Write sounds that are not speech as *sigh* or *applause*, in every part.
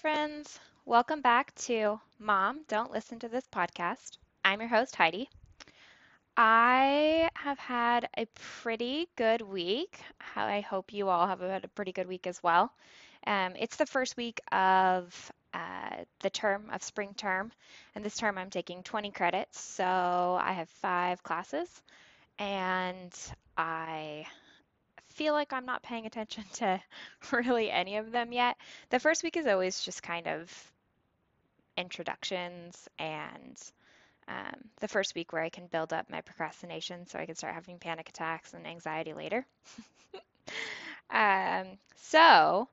Friends. Welcome back to Mom, Don't Listen to This podcast. I'm your host, Heidi. I have had a pretty good week. I hope you all have had a pretty good week as well. Um, it's the first week of uh, the term of spring term, and this term I'm taking 20 credits, so I have five classes, and I feel like I'm not paying attention *laughs* to really any of them yet. The first week is always just kind of introductions and um, the first week where I can build up my procrastination so I can start having panic attacks and anxiety later. *laughs* um, so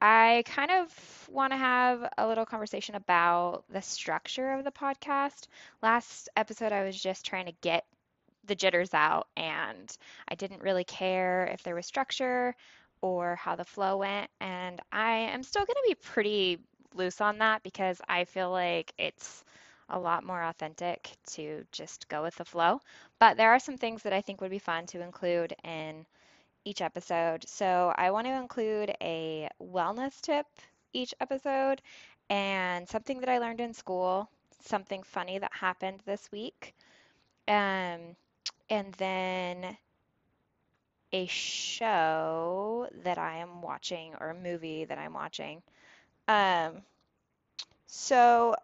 I kind of want to have a little conversation about the structure of the podcast. Last episode, I was just trying to get the jitters out and I didn't really care if there was structure or how the flow went. And I am still going to be pretty loose on that because I feel like it's a lot more authentic to just go with the flow. But there are some things that I think would be fun to include in each episode. So I want to include a wellness tip each episode and something that I learned in school, something funny that happened this week. Um, and then a show that I am watching or a movie that I'm watching. Um, so,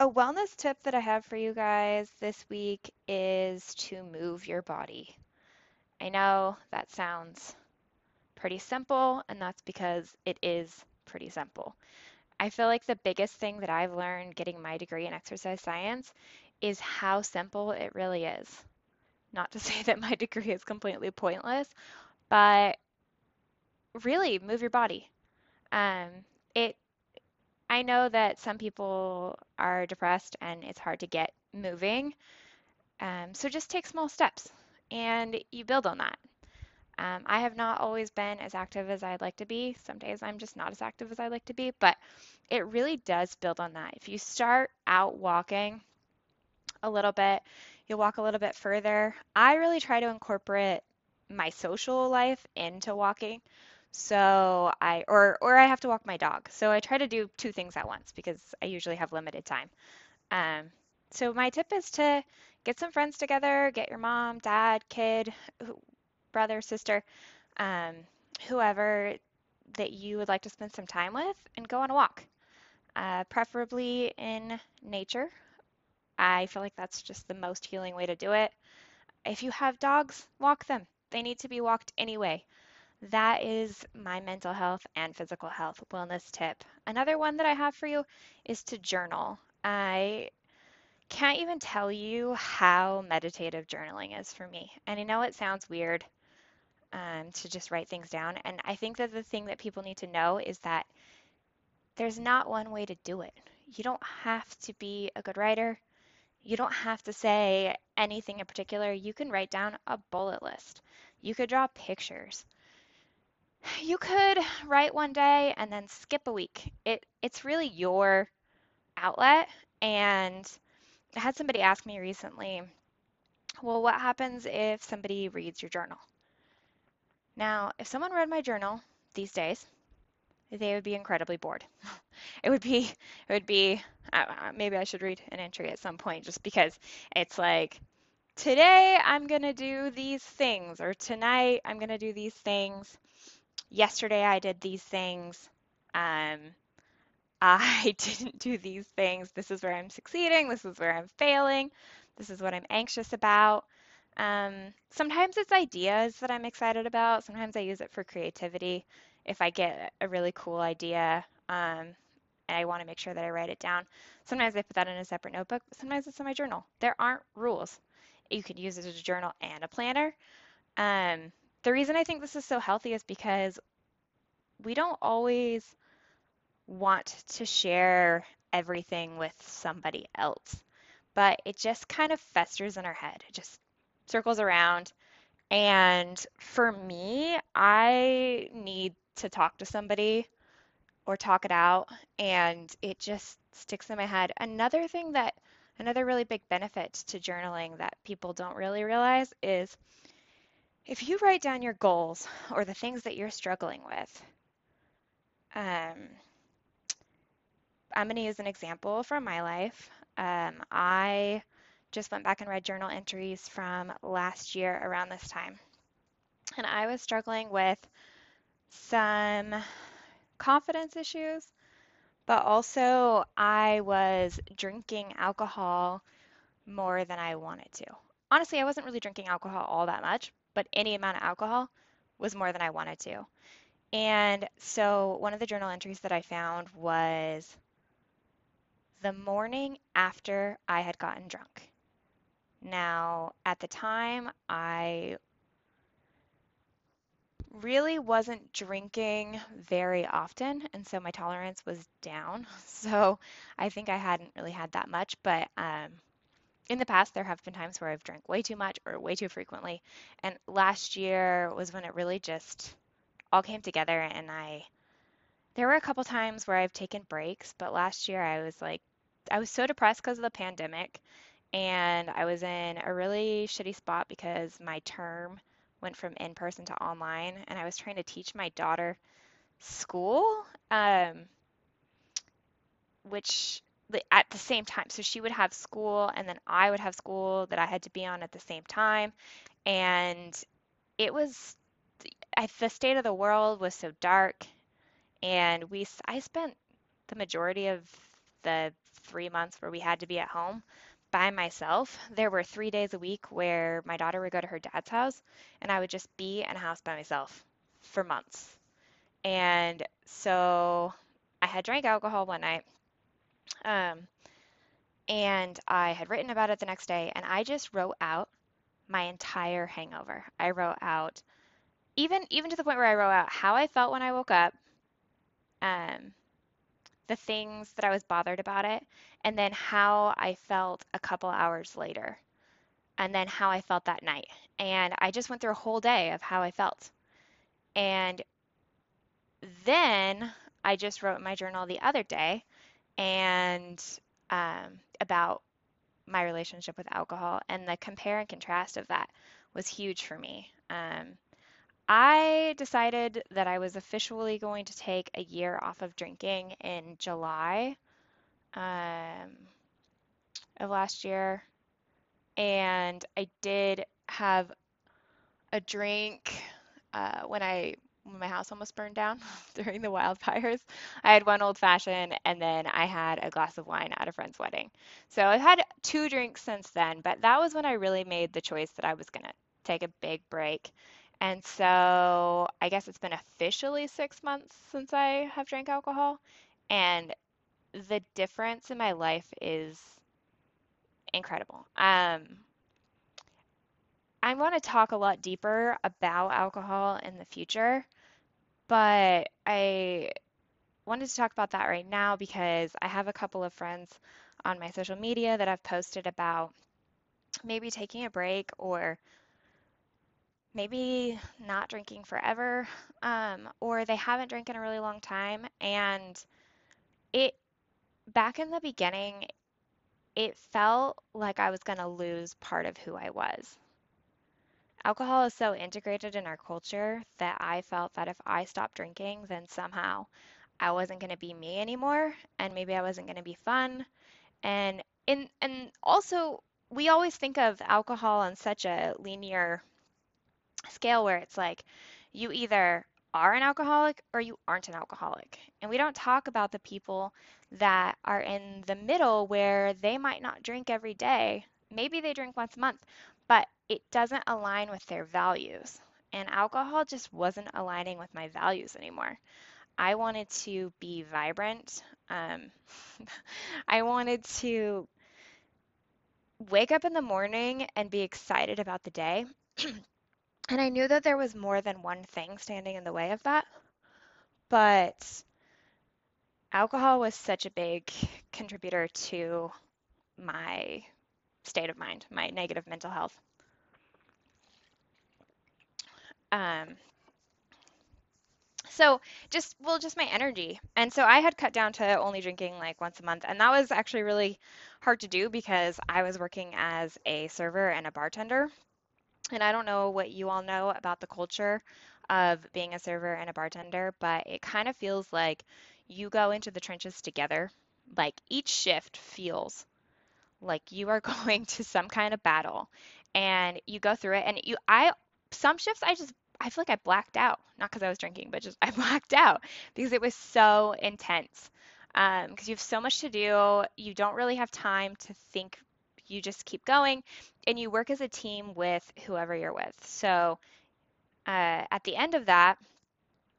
a wellness tip that I have for you guys this week is to move your body. I know that sounds pretty simple, and that's because it is pretty simple. I feel like the biggest thing that I've learned getting my degree in exercise science is how simple it really is. Not to *laughs* say that my degree is completely pointless, but really move your body. Um, it I know that some people are depressed and it's hard to get moving. Um, so just take small steps and you build on that. Um, I have not always been as active as I'd like to be. Some days I'm just not as active as I'd like to be, but it really does build on that. If you start out walking a little bit, you'll walk a little bit further. I really try to incorporate my social life into walking. So I or or I have to walk my dog. So I try to do two things at once because I usually have limited time. Um, so my tip is to get some friends together, get your mom, dad, kid, brother, sister, um, whoever that you would like to spend some time with, and go on a walk. Uh, preferably in nature. I feel like that's just the most healing way to do it. If you have dogs, walk them. They need to be walked anyway. That is my mental health and physical health wellness tip. Another one that I have for you is to journal. I can't even tell you how meditative journaling is for me. And I know it sounds weird um, to just write things down. And I think that the thing that people need to know is that there's not one way to do it. You don't have to be a good writer. You don't have to say anything in particular. You can write down a bullet list. You could draw pictures. You could write one day and then skip a week. It it's really your outlet and I had somebody ask me recently, well, what happens if somebody reads your journal? Now, if someone read my journal these days, they would be incredibly bored. *laughs* it would be, it would be, uh, maybe I should read an entry at some point just because it's like, today I'm going to do these things, or tonight I'm going to do these things. Yesterday I did these things. Um, *laughs* I didn't do these things. This is where I'm succeeding. This is where I'm failing. This is what I'm anxious about. Um, sometimes it's ideas that I'm excited about. Sometimes I use it for creativity if I get a really cool idea um, and I want to make sure that I write it down. Sometimes I put that in a separate notebook, sometimes it's in my journal. There aren't rules. You could use it as a journal and a planner. Um, the reason I think this is so healthy is because we don't always want to share everything with somebody else, but it just kind of festers in our head. It just circles around. And for me, I need to talk to somebody or talk it out and it just sticks in my head. Another thing that another really big benefit to journaling that people don't really realize is if you write down your goals or the things that you're struggling with, um, I'm going to use an example from my life. Um, I just went back and read journal entries from last year around this time. And I was struggling with some confidence issues, but also I was drinking alcohol more than I wanted to. Honestly, I wasn't really drinking alcohol all that much, but any amount of alcohol was more than I wanted to. And so one of the journal entries that I found was the morning after I had gotten drunk. Now, at the time, I really wasn't drinking very often, and so my tolerance was down. *laughs* So I think I hadn't really had that much, but um, in the past, there have been times where I've drank way too much or way too frequently. And last year was when it really just all came together, and I. There were a couple times where I've taken breaks, but last year I was like, I was so depressed because of the pandemic, and I was in a really shitty spot because my term went from in person to online, and I was trying to teach my daughter school, um, which at the same time. So she would have school, and then I would have school that I had to be on at the same time. And it was, I, the state of the world was so dark. And we, I spent the majority of the three months where we had to be at home by myself. There were three days a week where my daughter would go to her dad's house, and I would just be in a house by myself for months. And so I had drank alcohol one night, um, and I had written about it the next day, and I just wrote out my entire hangover. I wrote out, even even to the point where I wrote out how I felt when I woke up, um, the things that I was bothered about it, and then how I felt a couple hours later, and then how I felt that night. And I just went through a whole day of how I felt. And then I just wrote in my journal the other day and um, about my relationship with alcohol, and the compare and contrast of that was huge for me. Um, I decided that I was officially going to take a year off of drinking in July um, of last year. And I did have a drink uh, when I when my house almost burned down *laughs* during the wildfires. I had one old fashioned and then I had a glass of wine at a friend's wedding. So I've had two drinks since then, but that was when I really made the choice that I was going to take a big break and so I guess it's been officially six months since I have drank alcohol. And the difference in my life is incredible. Um, I want to talk a lot deeper about alcohol in the future, but I wanted to talk about that right now because I have a couple of friends on my social media that I've posted about maybe taking a break or maybe not drinking forever, um, or they haven't drank in a really long time. And it, back in the beginning, it felt like I was going to lose part of who I was. Alcohol is so integrated in our culture that I felt that if I stopped drinking, then somehow I wasn't going to be me anymore, and maybe I wasn't going to be fun. And in and also we always think of alcohol on such a linear scale where it's like you either are an alcoholic or you aren't an alcoholic. And we don't talk about the people that are in the middle where they might not drink every day. Maybe they drink once a month, but it doesn't align with their values. And alcohol just wasn't aligning with my values anymore. I wanted to be vibrant. Um, *laughs* I wanted to wake up in the morning and be excited about the day. *clears throat* And I knew that there was more than one thing standing in the way of that, but alcohol was such a big contributor to my state of mind, my negative mental health. Um, so just well just my energy and so i had cut down to only drinking like once a month and that was actually really hard to do because i was working as a server and a bartender and I don't know what you all know about the culture of being a server and a bartender, but it kind of feels like you go into the trenches together Like each shift feels like you are *laughs* going to some kind of battle and you go through it and you I some shifts I just I feel like I blacked out, not because I was drinking, but just *laughs* I blacked out because it was so intense. Um, because you have so much to do, you don't really have time to think. You just keep going, and you work as a team with whoever you're with. So, uh, at the end of that,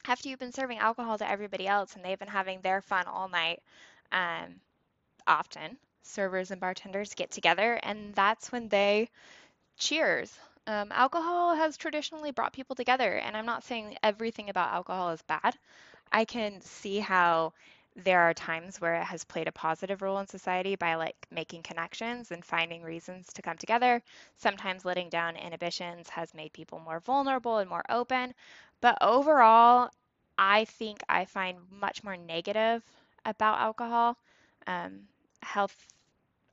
after you've been serving alcohol to everybody else and they've been having their fun all night, um, often servers and bartenders get together, and that's when they cheers. Um, alcohol has traditionally brought people together, and I'm not saying everything about alcohol is bad. I can see how there are times where it has played a positive role in society by like making connections and finding reasons to come together. Sometimes letting down inhibitions has made people more vulnerable and more open. But overall, I think I find much more negative about alcohol, um, health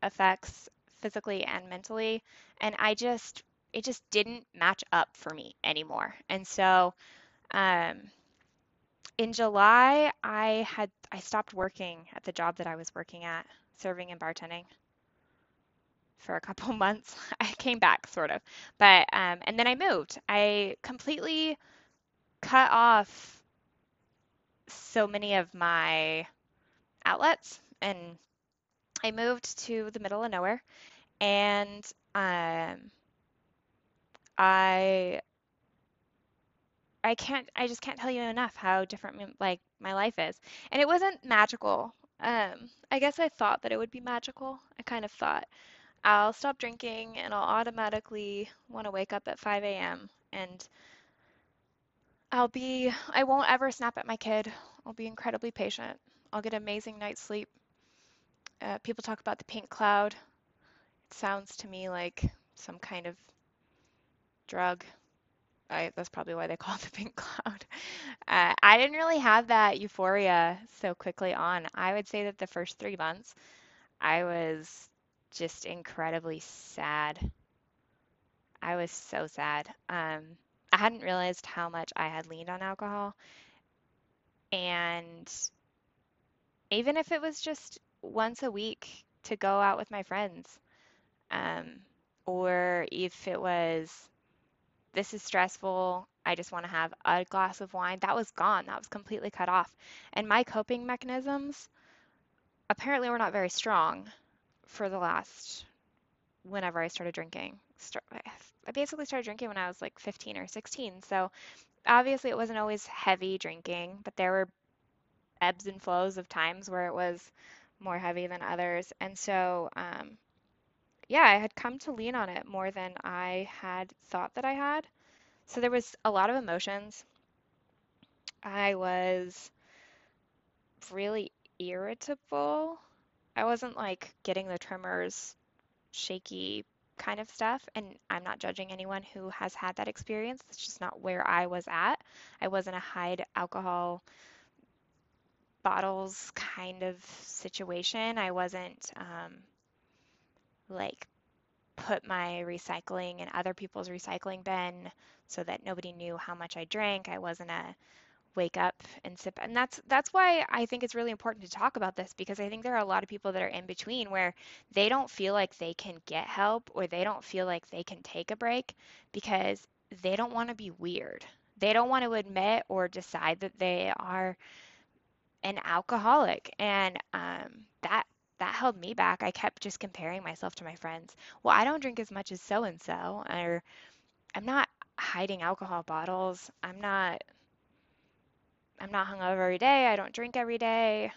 effects physically and mentally. And I just, it just didn't match up for me anymore. And so, um, in July, I had I stopped working at the job that I was working at, serving and bartending for a couple *laughs* months. I came back sort of, but um, and then I moved. I completely cut off so many of my outlets, and I moved to the middle of nowhere, and um, I I can't I just can't tell you enough how different like my life is. And it wasn't magical. Um, I guess I thought that it would be magical. I kind of thought I'll stop drinking and I'll automatically want to wake up at 5 a.m. and I'll be I won't ever snap at my kid. I'll be incredibly patient. I'll get amazing night's sleep. Uh, people talk about the pink cloud. It sounds to me like some kind of drug I, that's probably why they *laughs* call it the pink cloud. Uh, I didn't really have that euphoria so quickly on. I would say that the first three months, I was just incredibly sad. I was so sad. Um, I hadn't realized how much I had leaned on alcohol. And even if it was just once a week to go out with my friends, um, or if it was this is stressful. I just want to have a glass of wine. That was gone. That was completely cut off. And my coping mechanisms apparently were not very strong for the last whenever I started drinking. I basically started drinking when I was like 15 or 16. So obviously it wasn't always heavy drinking, but there were ebbs and flows of times where it was more heavy than others. And so um, yeah, I had come to lean on it more than I had thought that I had. So there was a lot of emotions. I was really irritable. I wasn't like getting the tremors, shaky kind of stuff. And I'm not judging anyone who has had that experience. It's just not where I was at. I wasn't a hide alcohol bottles kind of situation. I wasn't um, like put my recycling in other people's recycling bin so that nobody knew how much I drank. I wasn't a wake up and sip and that's that's why I think it's really important to talk about this because I think there are a lot of people that are in between where they don't feel like they can get help or they don't feel like they can take a break because they don't want to be weird. They don't want to admit or decide that they are an alcoholic and um, that that held me back. I kept just comparing myself to my friends. Well, I don't drink as much as so and so, or I'm not hiding alcohol bottles. I'm not I'm not hungover every day. I don't drink every day.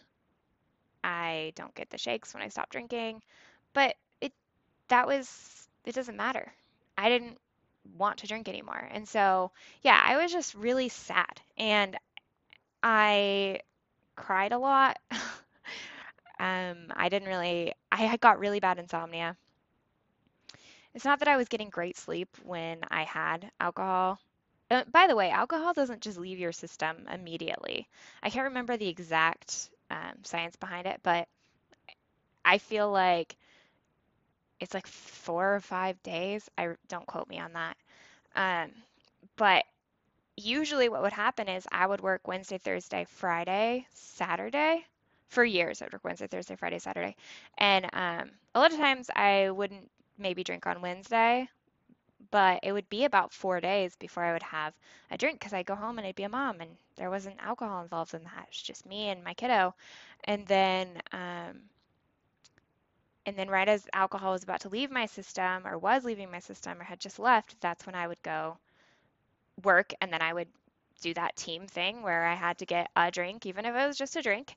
I don't get the shakes when I stop drinking. But it that was it doesn't matter. I didn't want to drink anymore. And so, yeah, I was just really sad and I cried a lot. *laughs* Um, I didn't really, I got really bad insomnia. It's not that I was getting great sleep when I had alcohol. Uh, by the way, alcohol doesn't just leave your system immediately. I can't remember the exact um, science behind it, but I feel like it's like four or five days. I don't quote me on that. Um, but usually what would happen is I would work Wednesday, Thursday, Friday, Saturday, for years. I'd work Wednesday, Thursday, Friday, Saturday. And um, a lot of times I wouldn't maybe drink on Wednesday, but it would be about four days before I would have a drink because I'd go home and I'd be a mom and there wasn't alcohol involved in that. It's just me and my kiddo. And then, um, and then right as alcohol was about to leave my system or was leaving my system or had just left, that's when I would go work and then I would do that team thing where I had to get a drink, even if it was just a drink.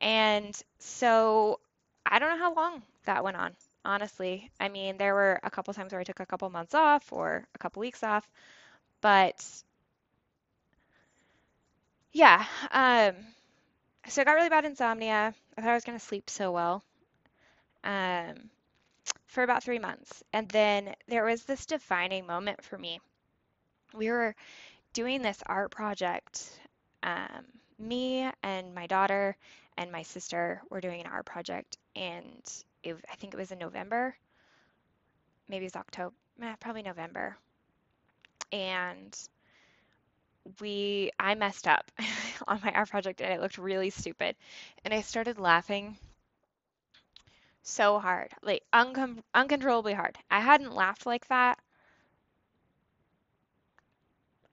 And so I don't know how long that went on, honestly. I mean, there were a couple times where I took a couple months off or a couple weeks off, but yeah. Um, so I got really bad insomnia. I thought I was going to sleep so well um, for about three months. And then there was this defining moment for me. We were doing this art project. Um, me and my daughter and my sister were doing an art project, and it, I think it was in November. Maybe it's October, probably November. And we, I messed up *laughs* on my art project, and it looked really stupid. And I started laughing so hard, like uncon- uncontrollably hard. I hadn't laughed like that.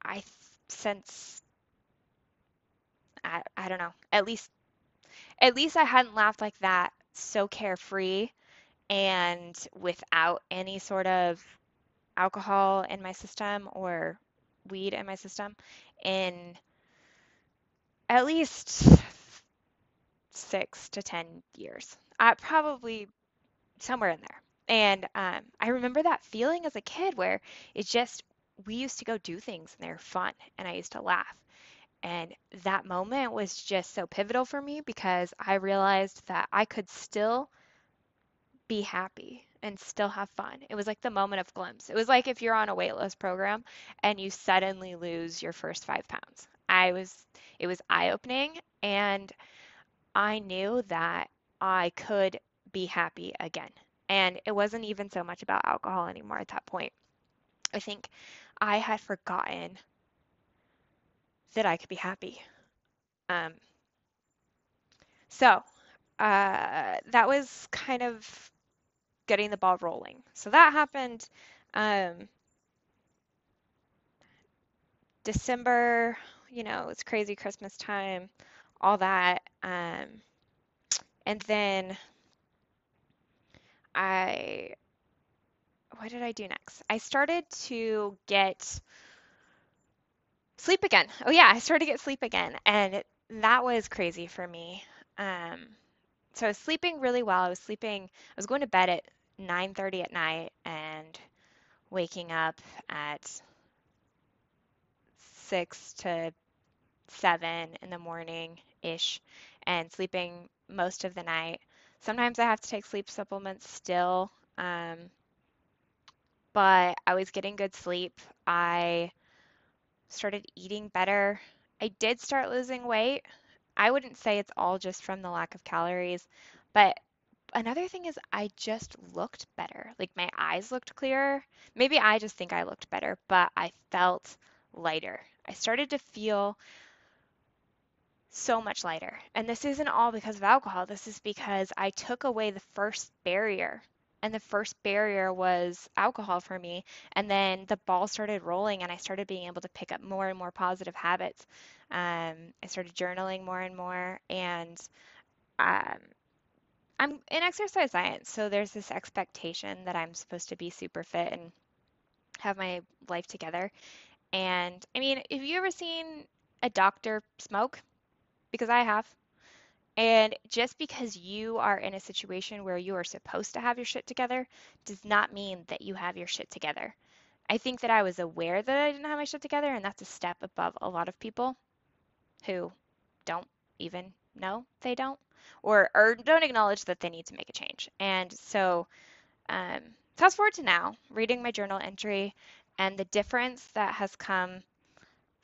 I since I, I don't know, at least at least I hadn't laughed like that so carefree and without any sort of alcohol in my system or weed in my system in at least six to 10 years. I probably somewhere in there. And um, I remember that feeling as a kid where it just, we used to go do things and they're fun and I used to laugh. And that moment was just so pivotal for me because I realized that I could still be happy and still have fun. It was like the moment of glimpse. It was like if you're on a weight loss program and you suddenly lose your first five pounds. I was, it was eye opening and I knew that I could be happy again. And it wasn't even so much about alcohol anymore at that point. I think I had forgotten that I could be happy. Um, so uh, that was kind of getting the ball rolling. So that happened um, December, you know, it's crazy Christmas time, all that. Um, and then I, what did I do next? I started to get sleep again. Oh yeah, I started to get sleep again, and it, that was crazy for me. Um, so I was sleeping really well. I was sleeping. I was going to bed at 9:30 at night and waking up at six to seven in the morning ish, and sleeping most of the night. Sometimes I have to take sleep supplements still, um, but I was getting good sleep. I started eating better. I did start losing weight. I wouldn't say it's all just from the lack of calories, but another thing is I just looked better. Like my eyes looked clearer. Maybe I just think I looked better, but I felt lighter. I started to feel so much lighter. And this isn't all because of alcohol. This is because I took away the first barrier and the first barrier was alcohol for me. And then the ball started rolling, and I started being able to pick up more and more positive habits. Um, I started journaling more and more, and um, I'm in exercise science, so there's this expectation that I'm supposed to be super fit and have my life together. And I mean, have you ever seen a doctor smoke? Because I have. And just because you are in a situation where you are supposed to have your shit together does not mean that you have your shit together. I think that I was aware that I didn't have my shit together, and that's a step above a lot of people who don't even know they don't or, or don't acknowledge that they need to make a change. And so, um, fast forward to now, reading my journal entry and the difference that has come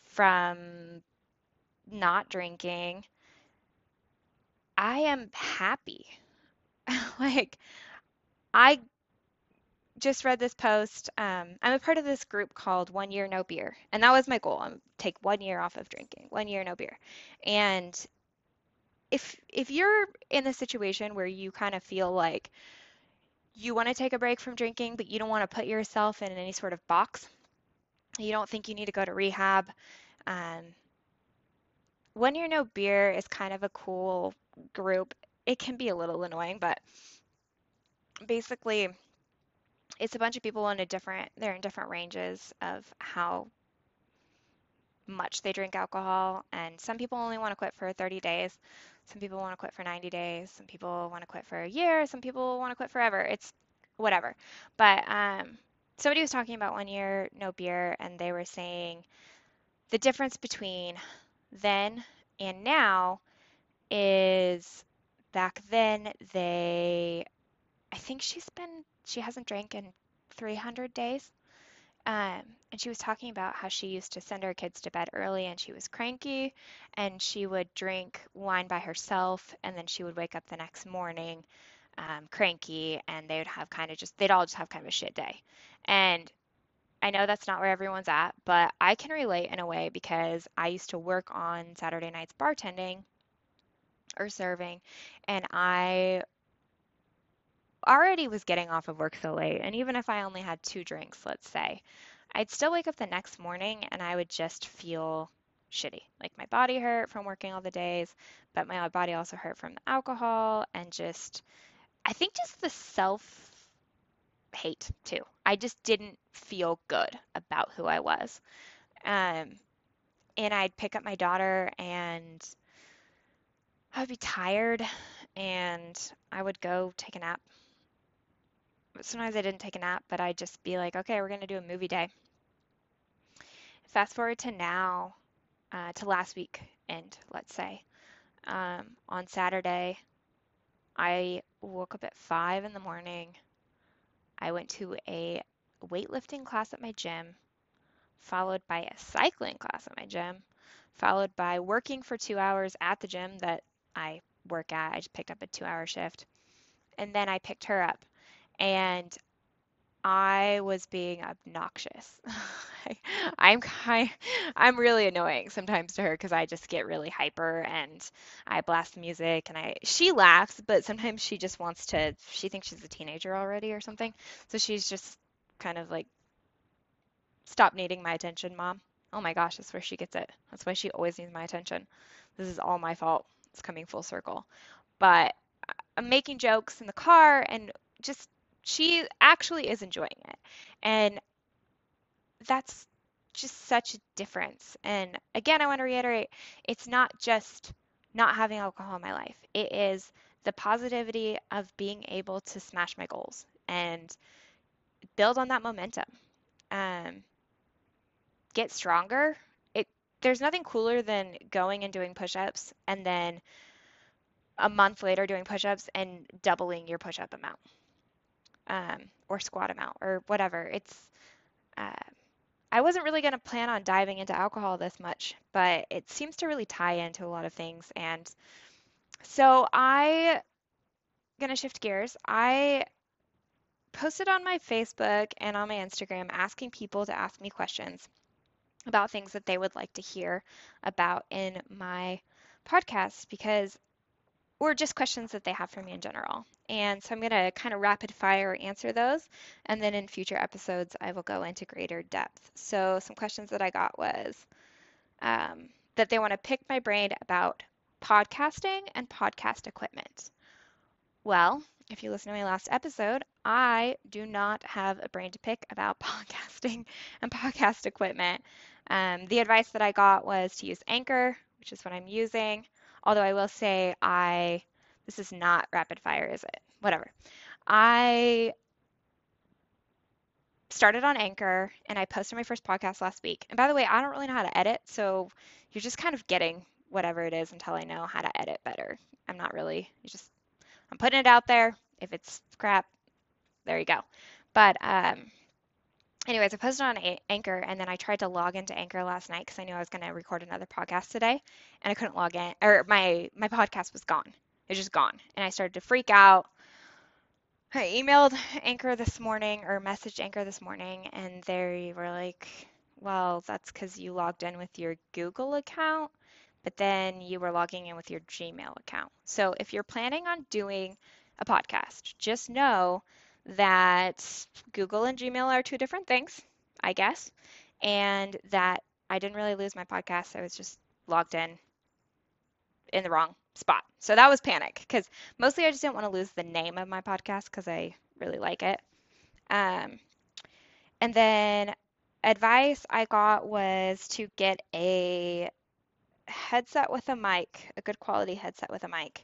from not drinking I am happy. *laughs* like, I just read this post. Um, I'm a part of this group called One Year No Beer, and that was my goal. I'm take one year off of drinking, one year no beer, and if if you're in the situation where you kind of feel like you want to take a break from drinking, but you don't want to put yourself in any sort of box, you don't think you need to go to rehab. Um, One Year No Beer is kind of a cool group. It can be a little annoying, but basically, it's a bunch of people in a different, they're in different ranges of how much they drink alcohol. And some people only want to quit for 30 days. Some people want to quit for 90 days. Some people want to quit for a year. Some people want to quit forever. It's whatever. But um, somebody was talking about one year no beer, and they were saying the difference between then and now is back then they, I think she's been, she hasn't drank in 300 days. Um, and she was talking about how she used to send her kids to bed early and she was cranky and she would drink wine by herself and then she would wake up the next morning um, cranky and they would have kind of just, they'd all just have kind of a shit day. And I know that's not where everyone's at, but I can relate in a way because I used to work on Saturday nights bartending or serving and I already was getting off of work so late, and even if I only had two drinks, let's say, I'd still wake up the next morning and I would just feel shitty. Like my body hurt from working all the days, but my body also hurt from the alcohol and just, I think just the self hate too. I just didn't feel good about who I was. Um, and I'd pick up my daughter and I would be tired and I would go take a nap sometimes I didn't take a nap, but I'd just be like, okay, we're going to do a movie day. Fast forward to now, uh, to last week end, let's say. Um, on Saturday, I woke up at 5 in the morning. I went to a weightlifting class at my gym, followed by a cycling class at my gym, followed by working for two hours at the gym that I work at. I just picked up a two hour shift. And then I picked her up and I was being obnoxious. *laughs* I'm kind, I'm really annoying sometimes to her because I just get really hyper and I blast music and I she laughs, but sometimes she just wants to. She thinks she's a teenager already or something, so she's just kind of like, "Stop needing my attention, mom." Oh my gosh, that's where she gets it. That's why she always needs my attention. This is all my fault. It's coming full circle, but I'm making jokes in the car and just she actually is enjoying it. And that's just such a difference. And again, I want to reiterate it's not just not having alcohol in my life, it is the positivity of being able to smash my goals and build on that momentum. Um, get stronger. There's nothing cooler than going and doing push-ups and then a month later doing push-ups and doubling your push-up amount um, or squat amount or whatever. It's uh, I wasn't really going to plan on diving into alcohol this much, but it seems to really tie into a lot of things. And so I going to shift gears. I posted on my Facebook and on my Instagram asking people to ask me questions about things that they would like to hear about in my podcast because or just questions that they have for me in general. And so I'm going to kind of rapid fire answer those. And then in future episodes, I will go into greater depth. So some questions that I got was um, that they want to pick my brain about podcasting and podcast equipment. Well, if you listen to my last episode, I do not have a brain to pick about *laughs* podcasting and podcast equipment. Um, the advice that I got was to use Anchor, which is what I'm using. Although I will say I, this is not rapid fire, is it? Whatever. I started on Anchor and I posted my first podcast last week. And by the way, I don't really know how to edit, so you're just kind of getting whatever it is until I know how to edit better. I'm not really, you just, I'm putting it out there. If it's crap, there you go. But um, anyways, I posted on Anchor and then I tried to log into Anchor last night because I knew I was going to record another podcast today and I couldn't log in or my my podcast was gone. It was just gone. And I started to freak out. I emailed Anchor this morning or messaged Anchor this morning and they were like, "Well, that's cuz you logged in with your Google account." but then you were logging in with your Gmail account. So if you're planning on doing a podcast, just know that Google and Gmail are two different things, I guess, and that I didn't really lose my podcast. I was just logged in in the wrong spot. So that was panic because mostly I just didn't want to lose the name of my podcast because I really like it. Um, and then advice I got was to get a headset with a mic, a good quality headset with a mic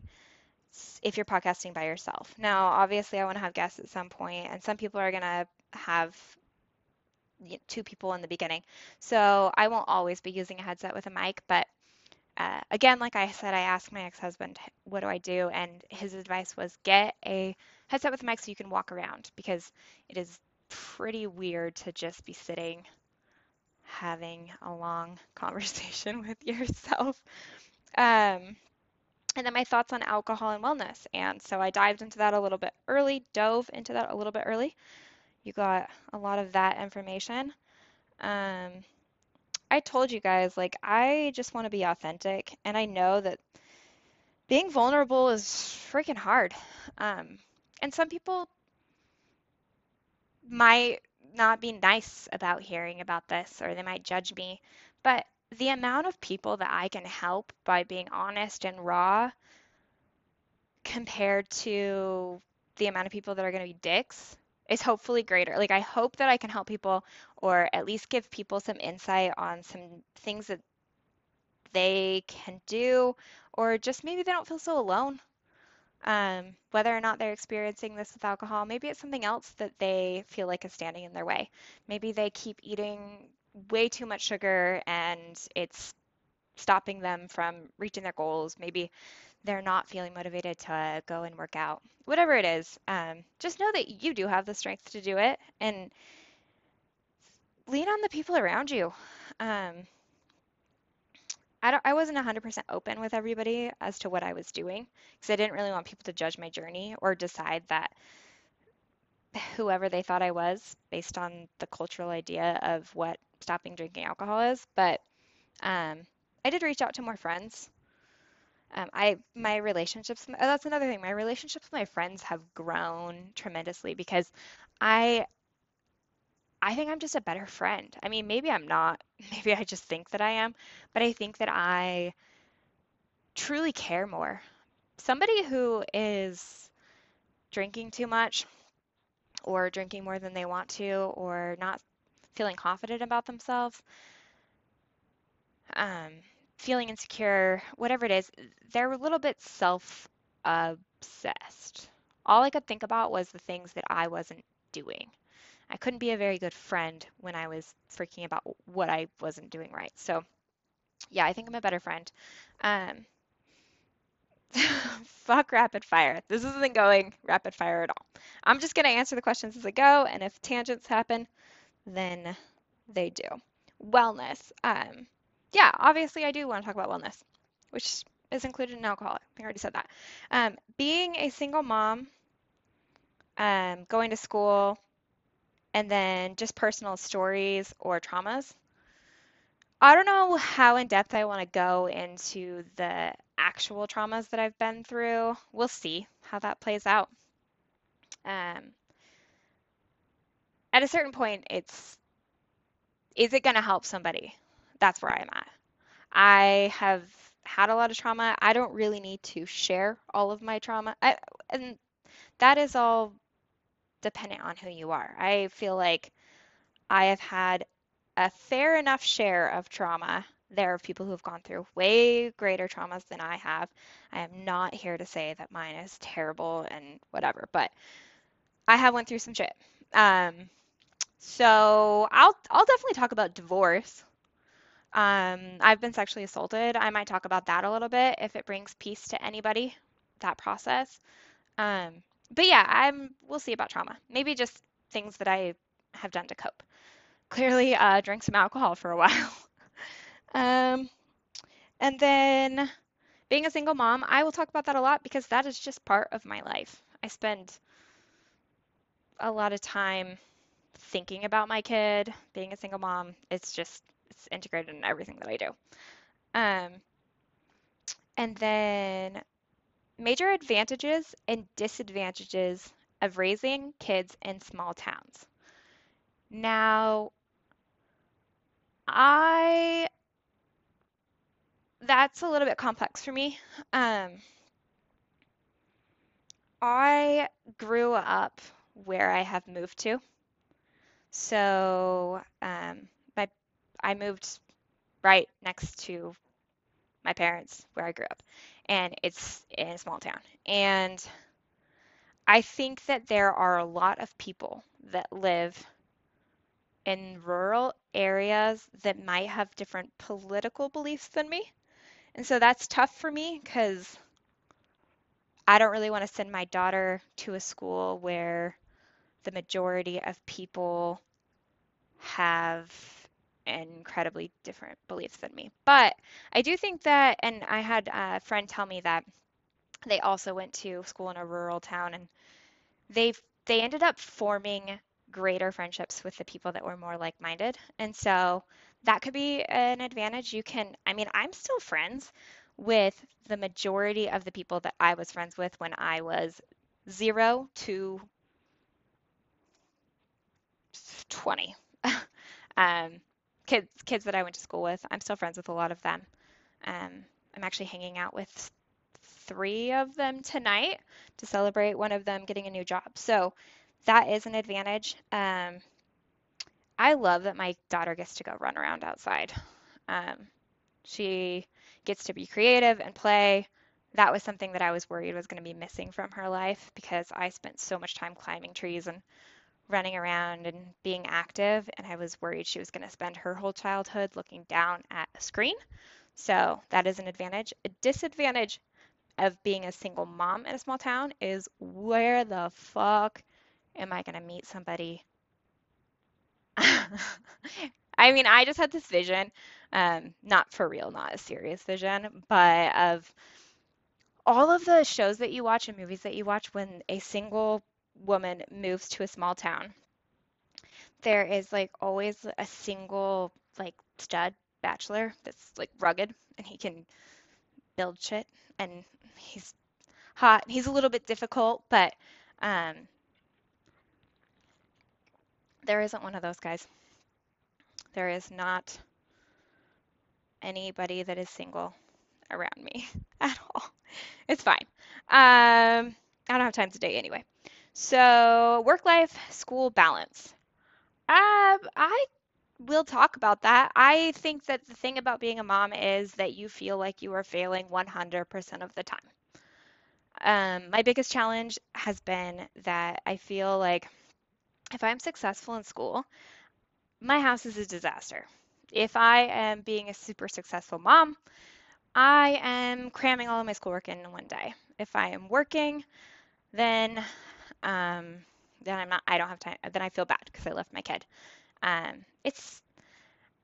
if you're podcasting by yourself. Now, obviously, I want to have guests at some point, and some people are going to have two people in the beginning. So I won't always be using a headset with a mic, but uh, again, like I said, I asked my ex husband, what do I do? And his advice was get a headset with a mic so you can walk around because it is pretty weird to just be sitting having a long *laughs* conversation *laughs* with yourself. Um, and then my thoughts on alcohol and wellness. And so I dived into that a little bit early, dove into that a little bit early. You got a lot of that information. Um, I told you guys, like, I just want to be authentic. And I know that being vulnerable is freaking hard. Um, and some people might not be nice about hearing about this or they might judge me. But the amount of people that I can help by being honest and raw compared to the amount of people that are going to be dicks is hopefully greater. Like, I hope that I can help people or at least give people some insight on some things that they can do, or just maybe they don't feel so alone. Um, whether or not they're experiencing this with alcohol, maybe it's something else that they feel like is standing in their way. Maybe they keep eating way too much sugar and it's stopping them from reaching their goals. Maybe they're not feeling motivated to go and work out. Whatever it is, um, just know that you do have the strength to do it and lean on the people around you. Um, I, don't, I wasn't 100% open with everybody as to what I was doing because I didn't really want people to judge my journey or decide that whoever they thought I was based on the cultural idea of what stopping drinking alcohol is. But um, I did reach out to more friends. Um, I my relationships that's another thing. My relationships with my friends have grown tremendously because I I think I'm just a better friend. I mean, maybe I'm not. *laughs* Maybe I just think that I am, but I think that I truly care more. Somebody who is drinking too much or drinking more than they want to or not feeling confident about themselves, um, feeling insecure, whatever it is, they're a little bit self obsessed. All I could think about was the things that I wasn't doing. I couldn't be a very good friend when I was freaking about what I wasn't doing right. So, yeah, I think I'm a better friend. Um, *laughs* fuck rapid fire. This isn't going rapid fire at all. I'm just going to answer the questions as I go, and if tangents happen, then they do. Wellness. Um, yeah, obviously, I do want to talk about wellness, which is included in alcohol. I think I already said that. Um, being a single mom, um, going to school, and then just personal stories or traumas. I don't know how in depth I want to go into the actual traumas that I've been through. We'll see how that plays out. Um, at a certain point, it's is it going to help somebody? That's where I'm at. I have had a lot of trauma. I don't really need to share all of my trauma. I, and that is all dependent on who you are. I feel like I have had a fair enough share of trauma. There are people who have gone through way greater traumas than I have. I am not here to say that mine is terrible and whatever, but I have went through some shit. Um, so I'll I'll definitely talk about divorce. Um, I've been sexually assaulted. I might talk about that a little bit if it brings peace to anybody, that process. Um, but yeah, I'm we'll see about trauma. Maybe just things that I have done to cope. Clearly, uh, drank some alcohol for a *laughs* while. um, and then being a single mom, I will talk about that a lot because that is just part of my life. I spend a lot of time thinking about my kid, being a single mom. It's just it's integrated in everything that I do. Um, And then major advantages and disadvantages of raising kids in small towns. Now, I that's a little bit complex for me. Um, I grew up where I have moved to. So, um, my I moved right next to my parents where I grew up, and it's in a small town. And I think that there are a lot of people that live in rural areas that might have different political beliefs than me. And so that's tough for me because I don't really want to send my daughter to a school where the majority of people have incredibly different beliefs than me. But I do think that, and I had a friend tell me that they also went to school in a rural town and they they ended up forming greater friendships with the people that were more like-minded. And so that could be an advantage. You can, I mean, I'm still friends with the majority of the people that I was friends with when I was zero to 20. Um, kids, kids that I went to school with, I'm still friends with a lot of them. Um, I'm actually hanging out with three of them tonight to celebrate one of them getting a new job. So that is an advantage. Um, I love that my daughter gets to go run around outside. Um, she gets to be creative and play. That was something that I was worried was going to be missing from her life because I spent so much time climbing trees and running around and being active, and I was worried she was going to spend her whole childhood looking down at a screen. So that is an advantage. A disadvantage of being a single mom in a small town is where the fuck am I going to meet somebody? *laughs* I mean, I just had this vision, um, not for real, not a serious vision, but of all of the shows that you watch and movies that you watch when a single woman moves to a small town. There is like always a single like stud bachelor that's like rugged and he can build shit and he's hot. He's a little bit difficult, but um, there isn't one of those guys. There is not anybody that is single around me *laughs* at all. It's fine. Um, I don't have time to date anyway. So, work life, school balance. Uh, I will talk about that. I think that the thing about being a mom is that you feel like you are failing 100% of the time. Um, my biggest challenge has been that I feel like if I'm successful in school, my house is a disaster. If I am being a super successful mom, I am cramming all of my schoolwork in one day. If I am working, then um, then I'm not. I don't have time. Then I feel bad because I left my kid. Um, it's.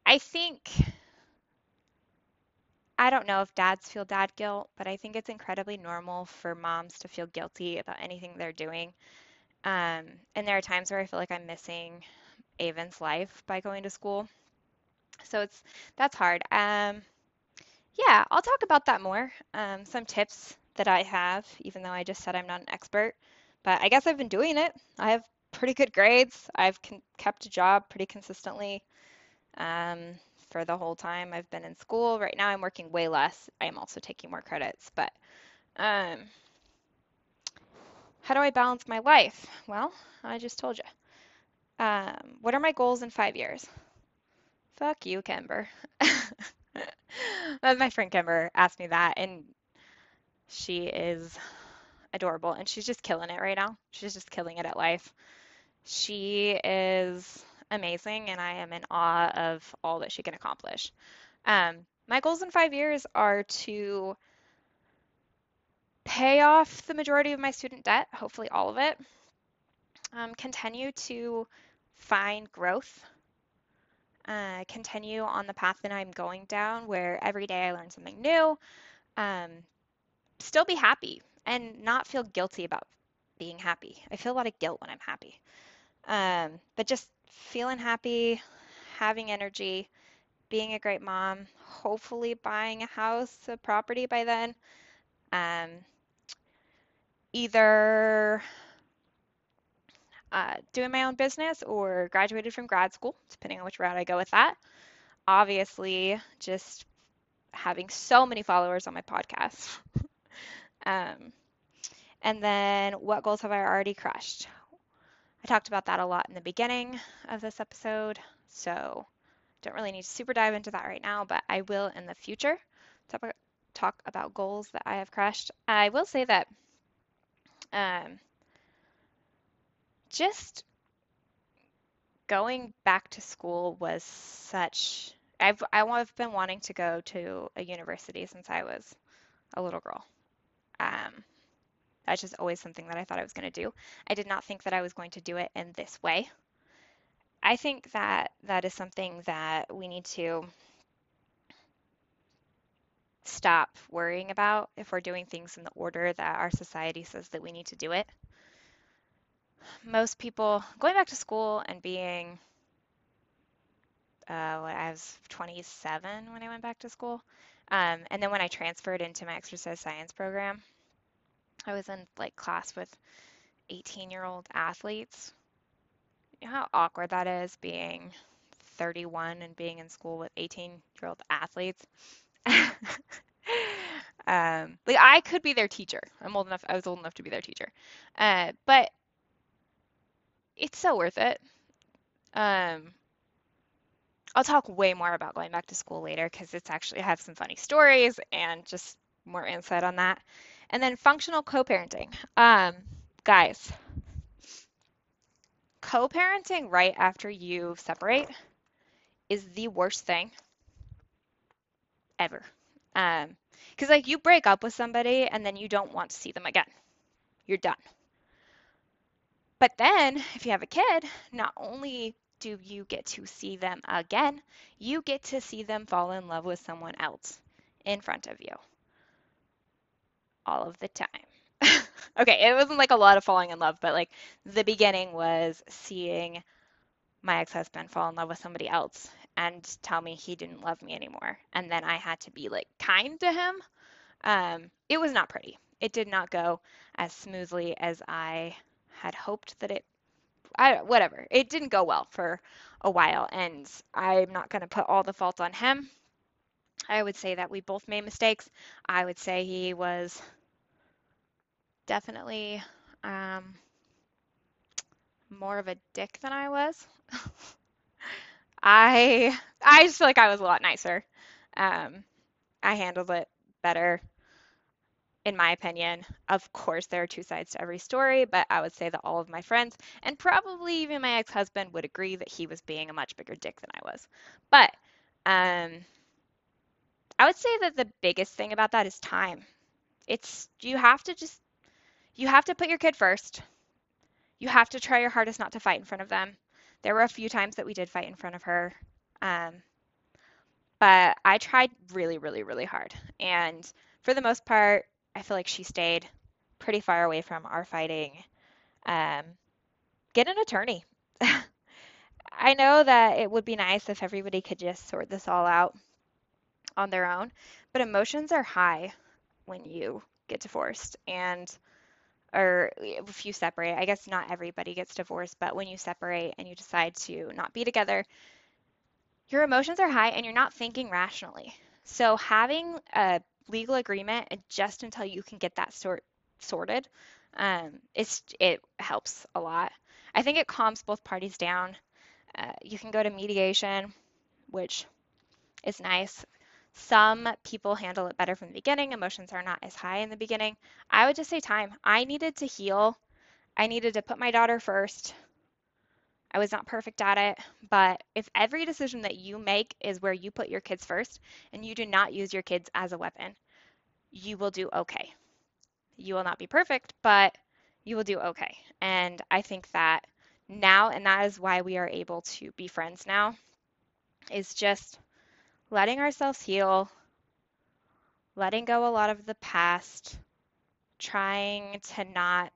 I think. I don't know if dads feel dad guilt, but I think it's incredibly normal for moms to feel guilty about anything they're doing. Um, and there are times where I feel like I'm missing Avon's life by going to school. So it's that's hard. Um, yeah, I'll talk about that more. Um, some tips that I have, even though I just said I'm not an expert, but I guess I've been doing it. I have pretty good grades. I've con- kept a job pretty consistently um, for the whole time I've been in school. Right now, I'm working way less. I am also taking more credits, but um, how do I balance my life? Well, I just told you. Um, what are my goals in five years? Fuck you, Kimber. *laughs* my friend Kimber asked me that, and she is adorable, and she's just killing it right now. She's just killing it at life. She is amazing, and I am in awe of all that she can accomplish. Um, my goals in five years are to pay off the majority of my student debt, hopefully all of it, um, continue to find growth, uh, continue on the path that I'm going down where every day I learn something new, um, still be happy and not feel guilty about being happy. I feel a lot of guilt when I'm happy. Um, but just feeling happy, having energy, being a great mom, hopefully buying a house, a property by then. Um, either uh, doing my own business or graduated from grad school, depending on which route I go with that. Obviously, just having so many followers on my podcast. *laughs* um, and then, what goals have I already crushed? I talked about that a lot in the beginning of this episode, so don't really need to super dive into that right now, but I will in the future talk, about goals that I have crushed. I will say that um, just going back to school was such I've I've been wanting to go to a university since I was a little girl. Um, that's just always something that I thought I was going to do. I did not think that I was going to do it in this way. I think that that is something that we need to stop worrying about if we're doing things in the order that our society says that we need to do it. Most people going back to school and being uh, I was 27 when I went back to school. Um, and then when I transferred into my exercise science program, I was in like class with 18 year old athletes. You know how awkward that is being 31 and being in school with 18 year old athletes. *laughs* um, like I could be their teacher. I'm old enough. I was old enough to be their teacher. Uh, but it's so worth it. Um, I'll talk way more about going back to school later because it's actually I have some funny stories and just more insight on that. And then functional co-parenting. Um, guys, co-parenting right after you separate is the worst thing ever. Um, because like you break up with somebody and then you don't want to see them again. You're done. But then if you have a kid, not only do you get to see them again, you get to see them fall in love with someone else in front of you all of the time. *laughs* okay, it wasn't like a lot of falling in love, but like the beginning was seeing my ex husband fall in love with somebody else and tell me he didn't love me anymore. And then I had to be like kind to him. Um, it was not pretty. It did not go as smoothly as I had hoped that it I whatever. It didn't go well for a while, and I'm not going to put all the fault on him. I would say that we both made mistakes. I would say he was definitely um, more of a dick than I was. *laughs* I I just feel like I was a lot nicer. Um, I handled it better in my opinion. Of course, there are two sides to every story, but I would say that all of my friends, and probably even my ex husband, would agree that he was being a much bigger dick than I was. But um, I would say that the biggest thing about that is time. It's, you have to just, you have to put your kid first. You have to try your hardest not to fight in front of them. There were a few times that we did fight in front of her. Um, but I tried really, really, really hard. And for the most part, I feel like she stayed pretty far away from our fighting. Um, get an attorney. *laughs* I know that it would be nice if everybody could just sort this all out on their own, but emotions are high when you get divorced and or if you separate. I guess not everybody gets divorced, but when you separate and you decide to not be together, your emotions are high and you're not thinking rationally. So having a legal agreement and just until you can get that sort sorted um, it's it helps a lot. I think it calms both parties down. Uh, you can go to mediation which is nice. Some people handle it better from the beginning. Emotions are not as high in the beginning. I would just say time. I needed to heal. I needed to put my daughter first I was not perfect at it, but if every decision that you make is where you put your kids first and you do not use your kids as a weapon, you will do okay. You will not be perfect, but you will do okay. And I think that now, and that is why we are able to be friends now, is just letting ourselves heal, letting go a lot of the past, trying to not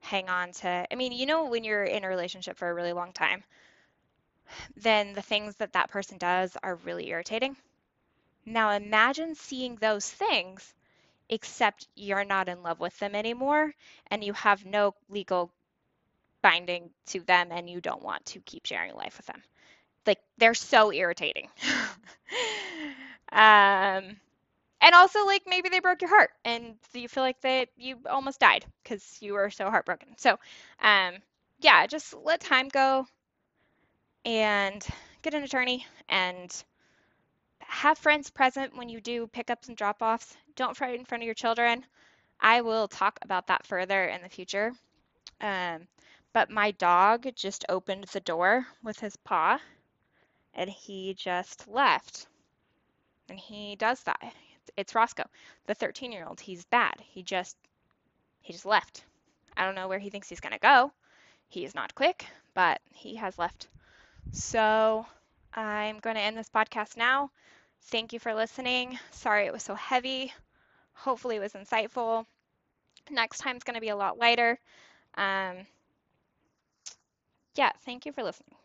hang on to. I mean, you know, when you're in a relationship for a really long time, then the things that that person does are really irritating Now imagine seeing those things, except you're not in love with them anymore and you have no legal binding to them and you don't want to keep sharing life with them. Like they're so irritating. *laughs* um, and also like maybe they broke your heart and you feel like that you almost died because you were so heartbroken. So, um, yeah, just let time go and get an attorney and have friends present when you do pickups and drop offs. Don't it in front of your children. I will talk about that further in the future. Um, but my dog just opened the door with his paw and he just left. And he does that. It's Roscoe, the 13 year old. He's bad. He just he just left. I don't know where he thinks he's gonna go. He is not quick, but he has left. So I'm going to end this podcast now. Thank you for listening. Sorry it was so heavy. Hopefully it was insightful. Next time is going to be a lot lighter. Um, yeah, thank you for listening.